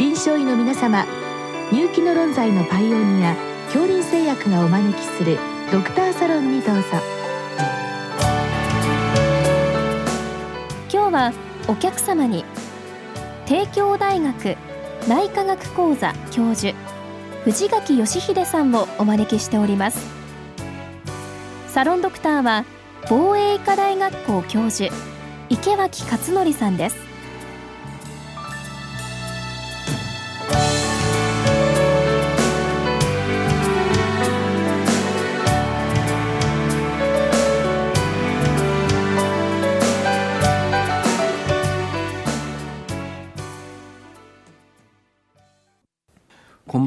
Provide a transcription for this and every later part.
臨床医の皆様入気の論剤のパイオニア恐林製薬がお招きするドクターサロンにどうぞ。今日はお客様に帝京大学内科学講座教授藤垣義秀さんをお招きしております。サロンドクターは防衛医科大学校教授池脇勝則さんです。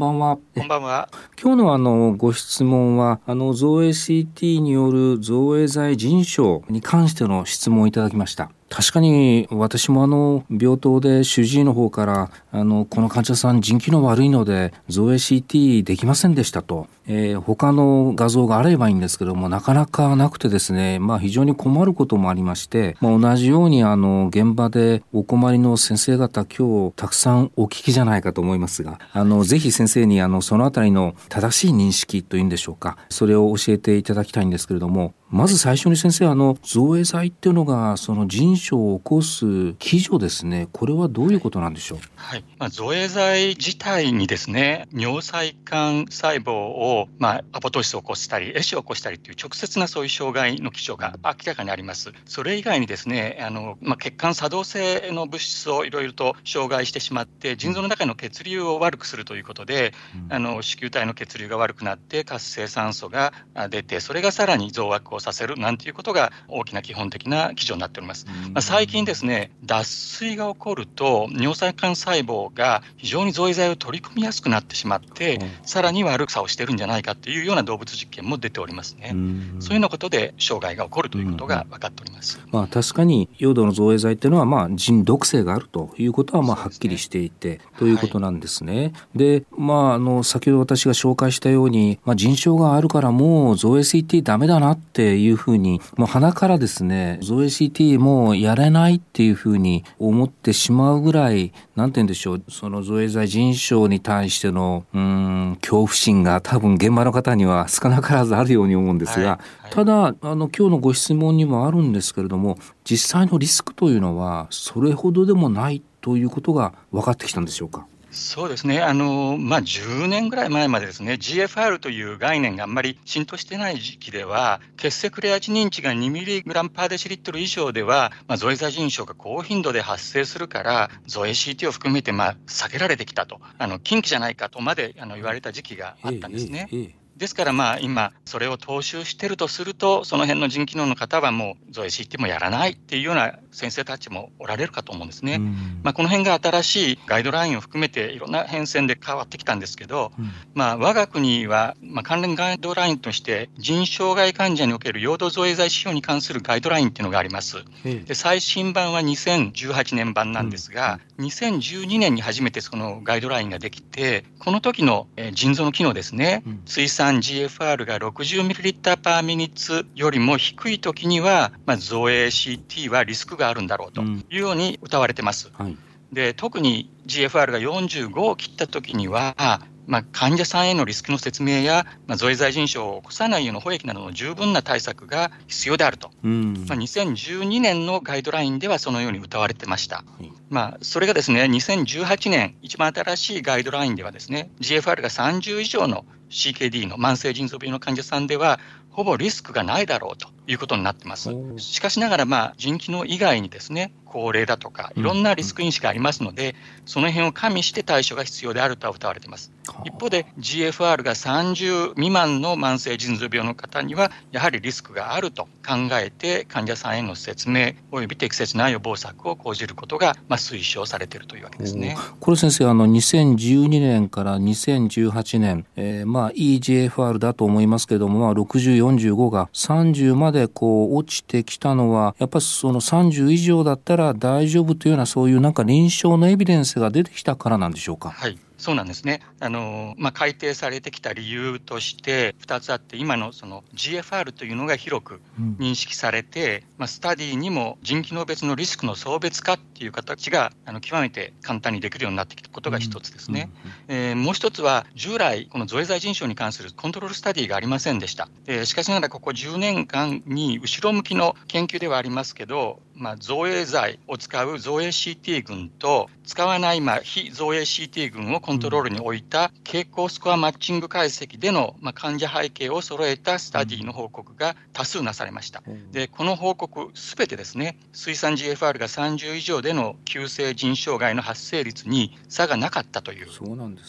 ばんは。こんばんは。今日のあのご質問はあの造影 CT による造影剤腎症に関しての質問をいただきました。確かに私もあの病棟で主治医の方からあのこの患者さん腎機能悪いので造影 CT できませんでしたと、えー、他の画像があればいいんですけどもなかなかなくてですねまあ非常に困ることもありまして、まあ、同じようにあの現場でお困りの先生方今日たくさんお聞きじゃないかと思いますがあのぜひ先生にあのそのあたりの正しい認識というんでしょうかそれを教えていただきたいんですけれどもまず最初に先生あの造影剤っていうのがその腎症を起こす基準ですね。これはどういうことなんでしょう？はい、まあ、造影剤自体にですね尿細管細胞を、まあ、アポトシスを起こしたり壊死を起こしたりという直接なそういう障害の基準が明らかにあります。それ以外にですねあの、まあ、血管作動性の物質をいろいろと障害してしまって腎臓の中の血流を悪くするということで、うん、あの子宮体の血流が悪くなって活性酸素が出てそれがさらに増悪をさせるなんていうことが大きな基本的な基準になっております。まあ、最近ですね、脱水が起こると尿細管細胞が非常に造影剤を取り組みやすくなってしまって、さらに悪さをしてるんじゃないかというような動物実験も出ておりますね。そういうようなことで障害が起こるということが分かっております。まあ確かに用土の造影剤っていうのはまあ腎毒性があるということはまあはっきりしていて、ね、ということなんですね。はい、で、まああの先ほど私が紹介したように、まあ腎症があるからもう造影 CT ダメだなっていうふうに、もう鼻からですね、造影 CT もやれないっていうふうに思ってしまうぐらい、なんて言うんでしょう、その造影剤腎症に対しての、うん、恐怖心が多分現場の方には少なからずあるように思うんですが、はいはい、ただ、あの、今日のご質問にもあるんですけれども、実際のリスクというのは、それほどでもないということが分かってきたんでしょうか？そうですね、あのまあ、10年ぐらい前までですね、GFR という概念があんまり浸透してない時期では、血石クレアチニン値が2ミリグラムパーデシリットル以上では、まあ、ゾエザ腎症が高頻度で発生するから、ゾエ CT を含めてまあ避けられてきたと、あの近畿じゃないかとまであの言われた時期があったんですね。えええ。ですからまあ今、それを踏襲してるとすると、その辺の腎機能の方はもうゾエ CT もやらないっていうような先生たちもおられるかと思うんですね。まあ、この辺が新しいガイドラインを含めていろんな変遷で変わってきたんですけど、うん、まあ我が国はまあ関連ガイドラインとして腎障害患者における陽動造影剤使用に関するガイドラインっていうのがあります。で最新版は2018年版なんですが、うん、2012年に初めてそのガイドラインができて、この時の腎臓の機能ですね、うん、水酸 GFR が 60ml パーミニッツよりも低い時には、まあ、造影 CT はリスクががあるんだろうというように謳われてます。はい、で特に GFR が45を切った時には、まあ、患者さんへのリスクの説明や、まあ、造影剤腎症を起こさないような保液などの十分な対策が必要であると、うん、まあ、2012年のガイドラインではそのように謳われてました。はい、まあ、それがですね、2018年、一番新しいガイドラインではですね、GFR が30以上の CKD の慢性腎臓病の患者さんでは、ほぼリスクがないだろうということになってます。しかしながら、まあ、腎機能以外にですね、高齢だとか、いろんなリスク因子がありますので、その辺を加味して対処が必要であるとは謳われています。一方で、GFR が30未満の慢性腎臓病の方には、やはりリスクがあると考えて、患者さんへの説明及び適切な予防策を講じることが、まあ、推奨されているというわけですね。これ先生、あの、2012年から2018年、えー、まあ、EGFR だと思いますけれども、まあ、60、45が30まででこう落ちてきたのは、やっぱりその30以上だったら大丈夫というようなそういうなんか臨床のエビデンスが出てきたからなんでしょうか？はいそうなんですね。あの、まあ、改定されてきた理由として2つあって、今のその GFR というのが広く認識されて、うん、まあ、スタディにも人機能別のリスクの層別化っていう形があの極めて簡単にできるようになってきたことが一つですね。うんうん、えー、もう一つは、従来、この造影剤腎症に関するコントロールスタディがありませんでした。えー、しかしながら、ここ10年間に後ろ向きの研究ではありますけど、まあ、造影剤を使う造影 CT 群と、使わない、まあ、非造影 CT 群をコントロールに置いた傾向スコアマッチング解析での、まあ、患者背景を揃えたスタディの報告が多数なされました。で、この報告すべてですね、水酸 GFR が30以上での急性腎障害の発生率に差がなかったという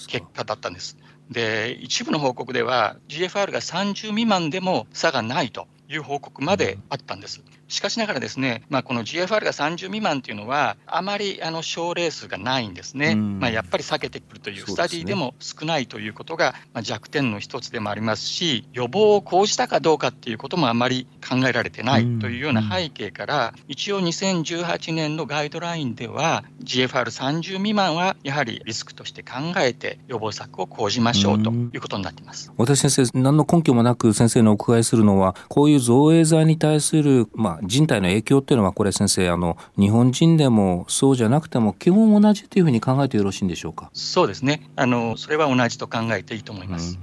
結果だったんです。で一部の報告では GFR が30未満でも差がないという報告まであったんです。しかしながらですね、まあ、この GFR が30未満というのは、あまりあの症例数がないんですね、まあ、やっぱり避けてくるという、スタディでも少ないということが、まあ、弱点の一つでもありますし、予防を講じたかどうかっていうこともあまり考えられてないというような背景から、一応2018年のガイドラインでは、GFR30 未満はやはりリスクとして考えて、予防策を講じましょうということになっています。私先生、何の根拠もなく先生のお伺いするのは、こういう造影剤に対する、まあ、人体の影響っていうのは、これ先生、あの、日本人でもそうじゃなくても、基本同じというふうに考えてよろしいんでしょうか？そうですね。あの、それは同じと考えていいと思います。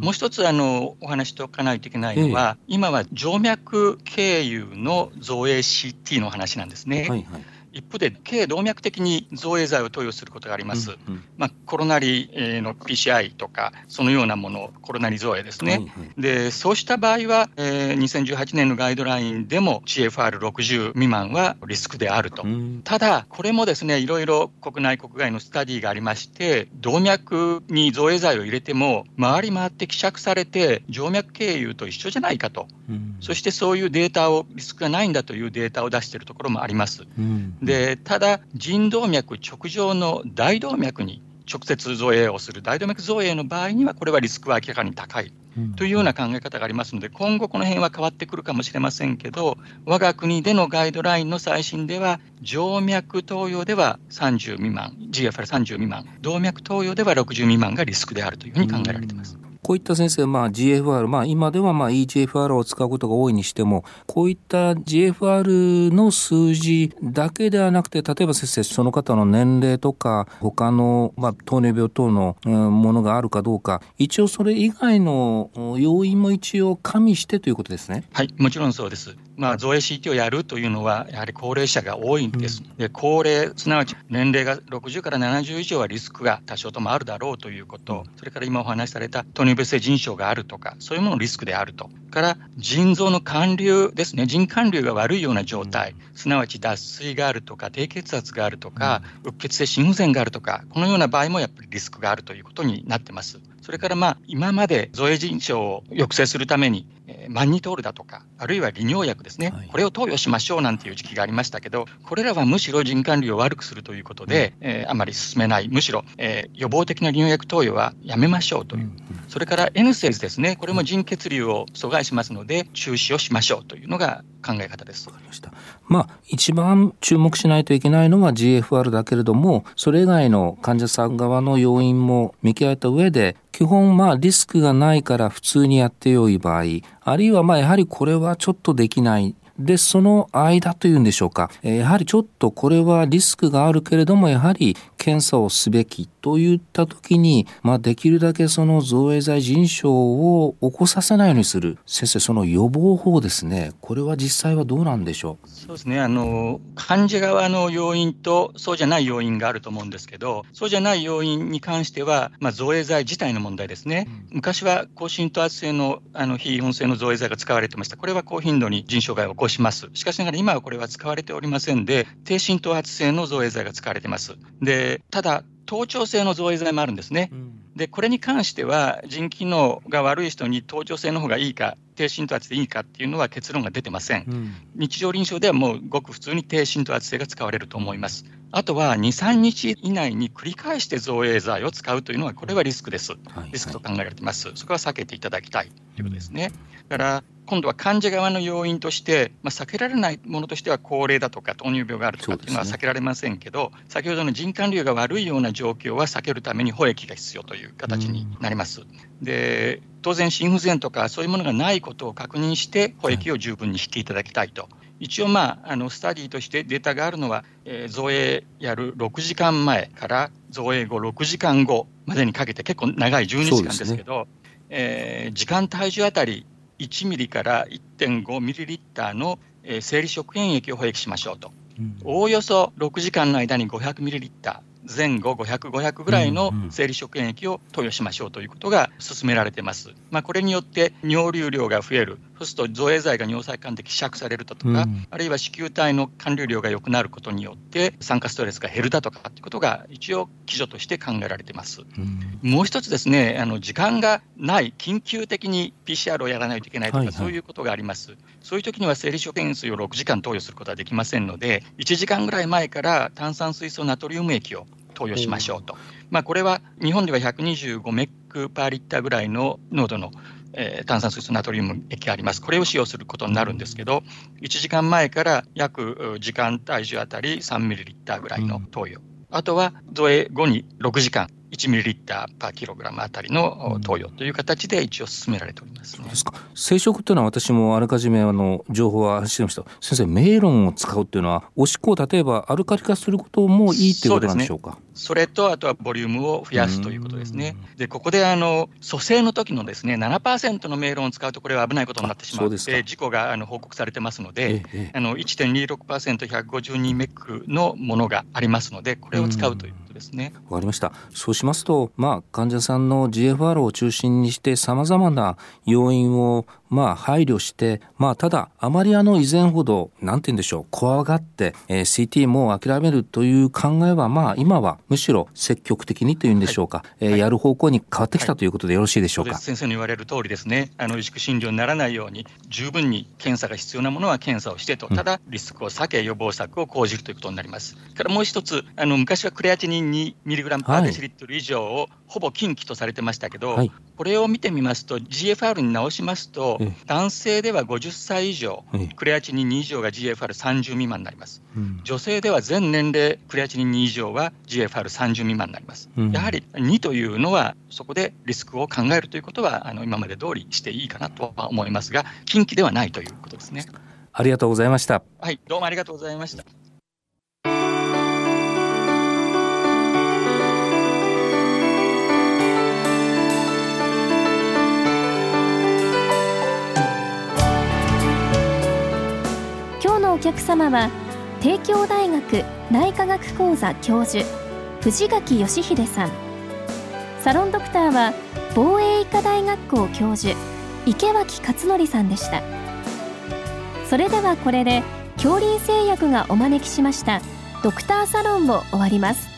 もう一つあのお話しておかないといけないのは、ええ、今は静脈経由の造影 CT の話なんですね。はいはい一方で、軽動脈的に造影剤を投与することがあります。うんうん、まあ、コロナリの PCI とか、そのようなもの、コロナリ造影ですね。はいはい、で、そうした場合は、えー、2018年のガイドラインでも GFR60 未満はリスクであると。うん、ただ、これもですね、いろいろ国内国外のスタディがありまして、動脈に造影剤を入れても、回り回って希釈されて、静脈経由と一緒じゃないかと。うん、そしてそういうデータを、リスクがないんだというデータを出しているところもあります。うんでただ、腎動脈直上の大動脈に直接造影をする大動脈造影の場合には、これはリスクは明らかに高いというような考え方がありますので、今後この辺は変わってくるかもしれませんけど、我が国でのガイドラインの最新では、静脈投与では30未満、GFR30 未満、動脈投与では60未満がリスクであるというふうに考えられています。こういった先生、まあ、GFR、まあ、今ではまあ EGFR を使うことが多いにしても、こういった GFR の数字だけではなくて、例えば先生、その方の年齢とか、他の、まあ、糖尿病等の、ものがあるかどうか、一応それ以外の要因も一応加味してということですね。はい、もちろんそうです。まあ、造影 CT をやるというのは、やはり高齢者が多いんです。うん、で高齢、すなわち年齢が60から70以上はリスクが多少ともあるだろうということ、それから今お話しされた糖尿病性腎症があるとか、そういうもののリスクであると。から腎臓の管流ですね、腎管流が悪いような状態、すなわち脱水があるとか、低血圧があるとか、うっ血性心不全があるとか、このような場合もやっぱりリスクがあるということになってます。それからまあ今まで造影腎症を抑制するために、えー、マンニトールだとか、あるいは利尿薬ですね、はい、これを投与しましょうなんていう時期がありましたけど、これらはむしろ腎管理を悪くするということで、うん、えー、あまり進めない、むしろ、えー、予防的な利尿薬投与はやめましょうという、それから N セーズですね、これも腎血流を阻害しますので、中止をしましょうというのが考え方です。わかりました。まあ、一番注目しないといけないのは GFR だけれども、それ以外の患者さん側の要因も見極めた上で、基本まあリスクがないから普通にやってよい場合、あるいはまあやはりこれはちょっとできない。で、その間というんでしょうか、やはりちょっとこれはリスクがあるけれども、やはり検査をすべきといった時に、まあ、できるだけその造影剤腎症を起こさせないようにする。先生、その予防法ですね、これは実際はどうなんでしょう？そうですね、あの、患者側の要因とそうじゃない要因があると思うんですけど、そうじゃない要因に関しては、まあ、造影剤自体の問題ですね。うん、昔は高浸透圧性のあの非温性の造影剤が使われてました。これは高頻度に腎障害を起こします。しかしながら今はこれは使われておりませんで、低浸透圧性の造影剤が使われています。で、ただ、頭頂性の造影剤もあるんですね。うん、で、これに関しては、腎機能が悪い人に頭頂性の方がいいか、低浸透圧でいいかっていうのは結論が出てません。うん、日常臨床ではもうごく普通に低浸透圧性が使われると思います。あとは2、3日以内に繰り返して造影剤を使うというのは、これはリスクです。リスクと考えられています。そこは避けていただきたいということですね。だから今度は患者側の要因として、まあ、避けられないものとしては高齢だとか糖尿病があるとかっていうのは避けられませんけど、ね、先ほどの人管流が悪いような状況は避けるために保液が必要という形になります。で当然、心不全とかそういうものがないことを確認して、保液を十分にしていただきたいと。一応、まあ、あのスタディとしてデータがあるのは、えー、造影やる6時間前から造影後6時間後までにかけて結構長い12時間ですけど、ねえー、時間体重あたり1ミリから1.5ミリリッターの、えー、生理食塩液を保液しましょうと、うん、おおよそ6時間の間に500ミリリッター前後500、500ぐらいの生理食塩液を投与しましょうということが進められています。まあ、これによって尿流量が増える、そうすると造影剤が尿細管で希釈されるだとか、うん、あるいは子宮体の管流量が良くなることによって、酸化ストレスが減るだとかっていうことが一応、基準として考えられています。うん、もう一つですね、あの時間がない、緊急的に PCR をやらないといけないとか、はいはい、そういうことがあります。そういう時には生理食塩水を6時間投与することはできませんので、1時間ぐらい前から炭酸水素ナトリウム液を投与しましょうと、まあ、これは日本では125メックパーリッターぐらいの濃度の、えー、炭酸水素ナトリウム液があります、これを使用することになるんですけど、1時間前から約時間体重あたり3ミリリッターぐらいの投与、うん、あとは造影後に6時間、1ミリリッターパーキログラムあたりの投与という形で一応進められております、ね、ですか。生殖というのは私もあらかじめあの情報は知りました。先生メイロンを使うっていうのはおしっこを例えばアルカリ化することもいいっていうことなんでしょうか？それとあとはボリュームを増やすということですね。でここであの蘇生の時のですね7%のメールを使うとこれは危ないことになってしまって事故があの報告されてますので、ええ、あの 1.26%152 メックのものがありますのでこれを使うという。ですね。わかりました。そうしますと、まあ、患者さんの GFR を中心にして、さまざまな要因をまあ配慮して、まあただあまりあの以前ほど、なんて言うんでしょう、怖がって、えー、CT も諦めるという考えはまあ今はむしろ積極的にというんでしょうか、はい、えー、やる方向に変わってきたということでよろしいでしょうか？はい、先生の言われる通りですね、あの萎縮診療にならないように、十分に検査が必要なものは検査をしてと、ただリスクを避け予防策を講じるということになります。からもう一つ、あの昔はクレアチニン 2mg パーデシリットル以上をほぼ禁忌とされてましたけど、はい、これを見てみますと、GFR に直しますと、男性では50歳以上、クレアチニン2以上が GFR30 未満になります。女性では全年齢、クレアチニン2以上は GFR30 未満になります。やはり2というのは、そこでリスクを考えるということは、あの今まで通りしていいかなとは思いますが、禁忌ではないということですね。ありがとうございました。はい、どうもありがとうございました。お客様は帝京大学内科学講座教授藤垣義秀さん。サロンドクターは防衛医科大学校教授池脇勝則さんでした。それではこれで恐林製薬がお招きしましたドクターサロンを終わります。